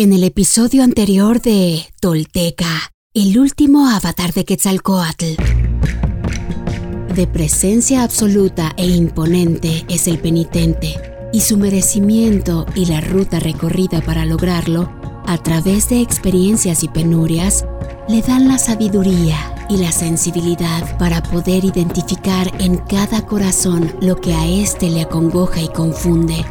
En el episodio anterior de Tolteca, el último avatar de Quetzalcoatl. De presencia absoluta e imponente es el penitente, y su merecimiento y la ruta recorrida para lograrlo, a través de experiencias y penurias, le dan la sabiduría y la sensibilidad para poder identificar en cada corazón lo que a éste le acongoja y confunde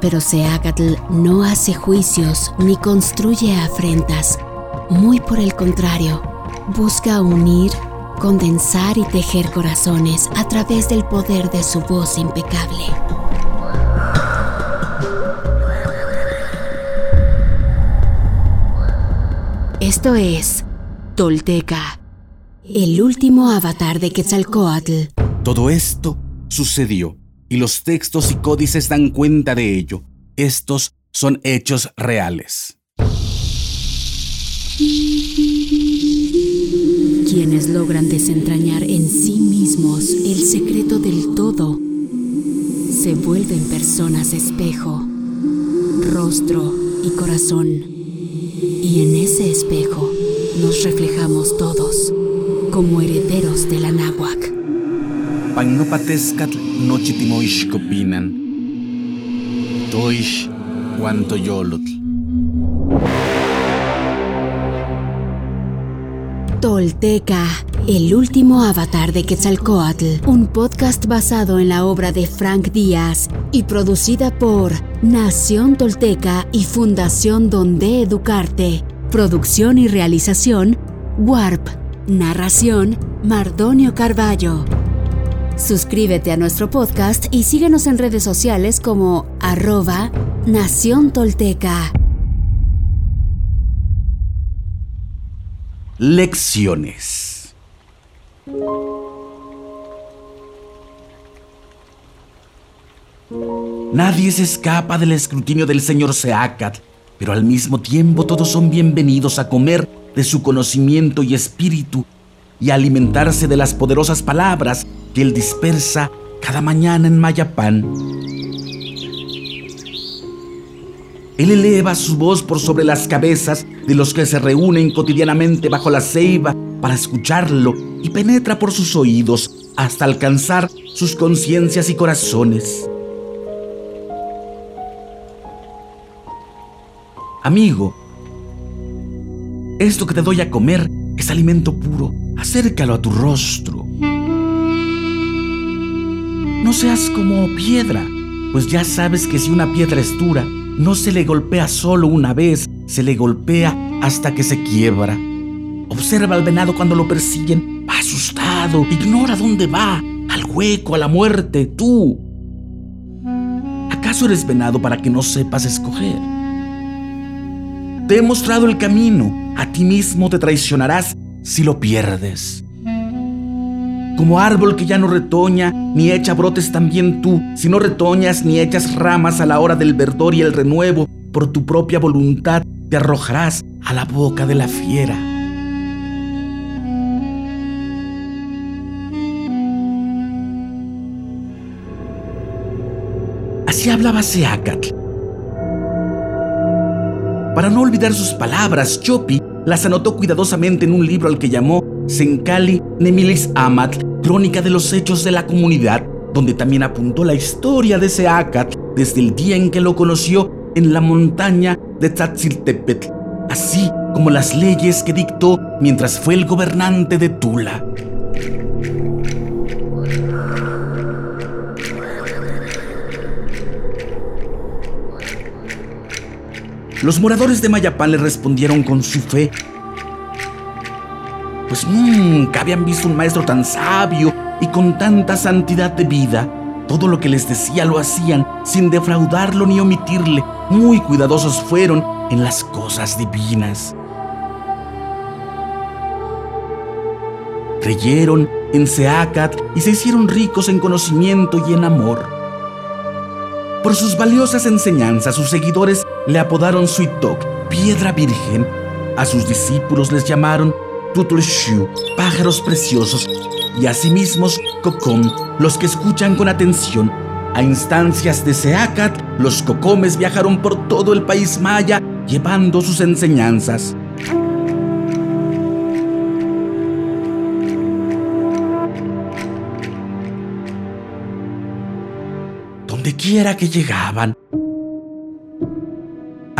pero Seacatl no hace juicios ni construye afrentas. Muy por el contrario, busca unir, condensar y tejer corazones a través del poder de su voz impecable. Esto es Tolteca, el último avatar de Quetzalcoatl. Todo esto sucedió y los textos y códices dan cuenta de ello. Estos son hechos reales. Quienes logran desentrañar en sí mismos el secreto del todo, se vuelven personas espejo, rostro y corazón. Y en ese espejo nos reflejamos todos como herederos de la náhuac. Pagnopatescatl nochitimoixcopinan. Toix guantoyolotl. Tolteca, el último avatar de Quetzalcoatl, un podcast basado en la obra de Frank Díaz y producida por Nación Tolteca y Fundación Donde Educarte. Producción y realización, Warp. Narración, Mardonio Carballo. Suscríbete a nuestro podcast y síguenos en redes sociales como arroba Nación Tolteca. Lecciones. Nadie se escapa del escrutinio del señor Seacat, pero al mismo tiempo todos son bienvenidos a comer de su conocimiento y espíritu y alimentarse de las poderosas palabras que él dispersa cada mañana en Mayapán. Él eleva su voz por sobre las cabezas de los que se reúnen cotidianamente bajo la ceiba para escucharlo y penetra por sus oídos hasta alcanzar sus conciencias y corazones. Amigo, esto que te doy a comer es alimento puro acércalo a tu rostro. No seas como piedra, pues ya sabes que si una piedra es dura, no se le golpea solo una vez, se le golpea hasta que se quiebra. Observa al venado cuando lo persiguen, va asustado, ignora dónde va, al hueco, a la muerte, tú. ¿Acaso eres venado para que no sepas escoger? Te he mostrado el camino, a ti mismo te traicionarás si lo pierdes. Como árbol que ya no retoña ni echa brotes también tú, si no retoñas ni echas ramas a la hora del verdor y el renuevo, por tu propia voluntad te arrojarás a la boca de la fiera. Así hablaba Seacatl. Para no olvidar sus palabras, Chopi las anotó cuidadosamente en un libro al que llamó Sencali Nemilis Amat, crónica de los hechos de la comunidad, donde también apuntó la historia de Seacat desde el día en que lo conoció en la montaña de Tzatziltepetl, así como las leyes que dictó mientras fue el gobernante de Tula. Los moradores de Mayapán le respondieron con su fe, pues nunca habían visto un maestro tan sabio y con tanta santidad de vida. Todo lo que les decía lo hacían sin defraudarlo ni omitirle. Muy cuidadosos fueron en las cosas divinas. Creyeron en Seacat y se hicieron ricos en conocimiento y en amor. Por sus valiosas enseñanzas, sus seguidores le apodaron Suitok, piedra virgen. A sus discípulos les llamaron Tutulshu, pájaros preciosos, y asimismo Kokom, los que escuchan con atención. A instancias de Seacat, los Kokomes viajaron por todo el país maya llevando sus enseñanzas. Donde quiera que llegaban,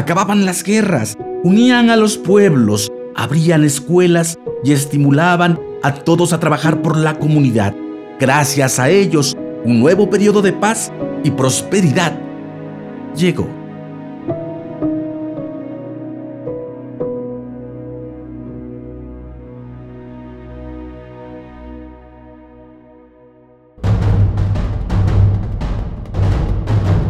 acababan las guerras, unían a los pueblos, abrían escuelas y estimulaban a todos a trabajar por la comunidad. Gracias a ellos, un nuevo periodo de paz y prosperidad llegó.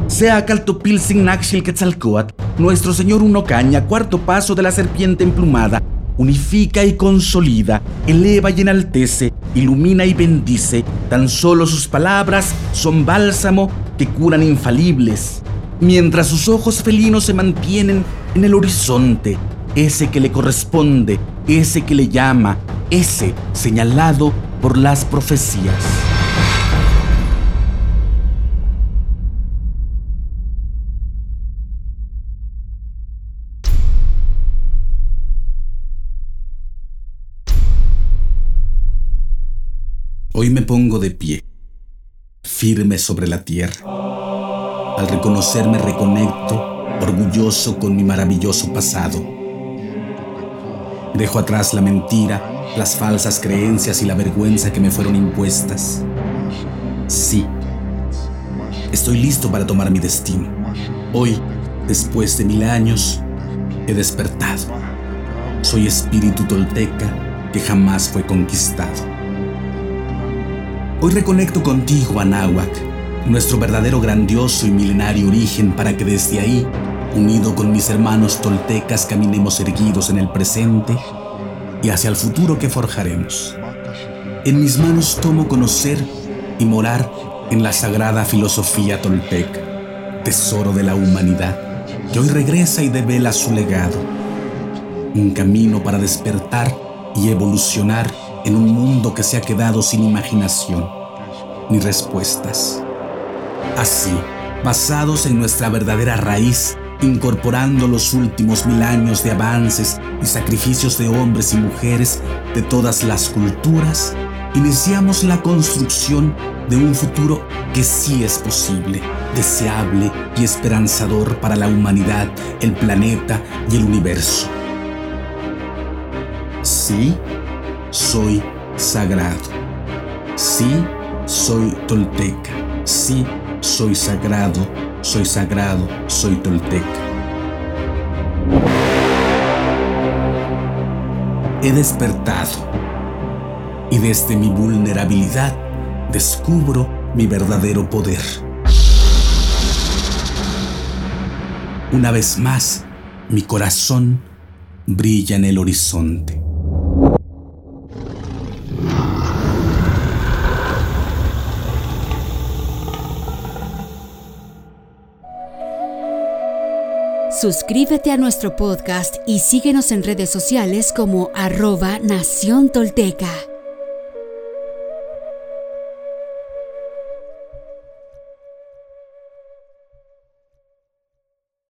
Sea Caltopilsin Naxil Quetzalcoatl, nuestro Señor Uno Caña, cuarto paso de la serpiente emplumada, unifica y consolida, eleva y enaltece, ilumina y bendice. Tan solo sus palabras son bálsamo que curan infalibles. Mientras sus ojos felinos se mantienen en el horizonte, ese que le corresponde, ese que le llama, ese señalado por las profecías. Hoy me pongo de pie, firme sobre la tierra. Al reconocerme reconecto, orgulloso con mi maravilloso pasado. Dejo atrás la mentira, las falsas creencias y la vergüenza que me fueron impuestas. Sí, estoy listo para tomar mi destino. Hoy, después de mil años, he despertado. Soy espíritu tolteca que jamás fue conquistado. Hoy reconecto contigo, Anáhuac, nuestro verdadero grandioso y milenario origen para que desde ahí, unido con mis hermanos toltecas, caminemos erguidos en el presente y hacia el futuro que forjaremos. En mis manos tomo conocer y morar en la sagrada filosofía tolteca, tesoro de la humanidad, que hoy regresa y devela su legado. Un camino para despertar y evolucionar en un mundo que se ha quedado sin imaginación ni respuestas. Así, basados en nuestra verdadera raíz, incorporando los últimos mil años de avances y sacrificios de hombres y mujeres de todas las culturas, iniciamos la construcción de un futuro que sí es posible, deseable y esperanzador para la humanidad, el planeta y el universo. Sí, soy sagrado. Sí, soy tolteca. Sí, soy sagrado, soy sagrado, soy tolteca. He despertado y desde mi vulnerabilidad descubro mi verdadero poder. Una vez más, mi corazón brilla en el horizonte. Suscríbete a nuestro podcast y síguenos en redes sociales como arroba Nación Tolteca.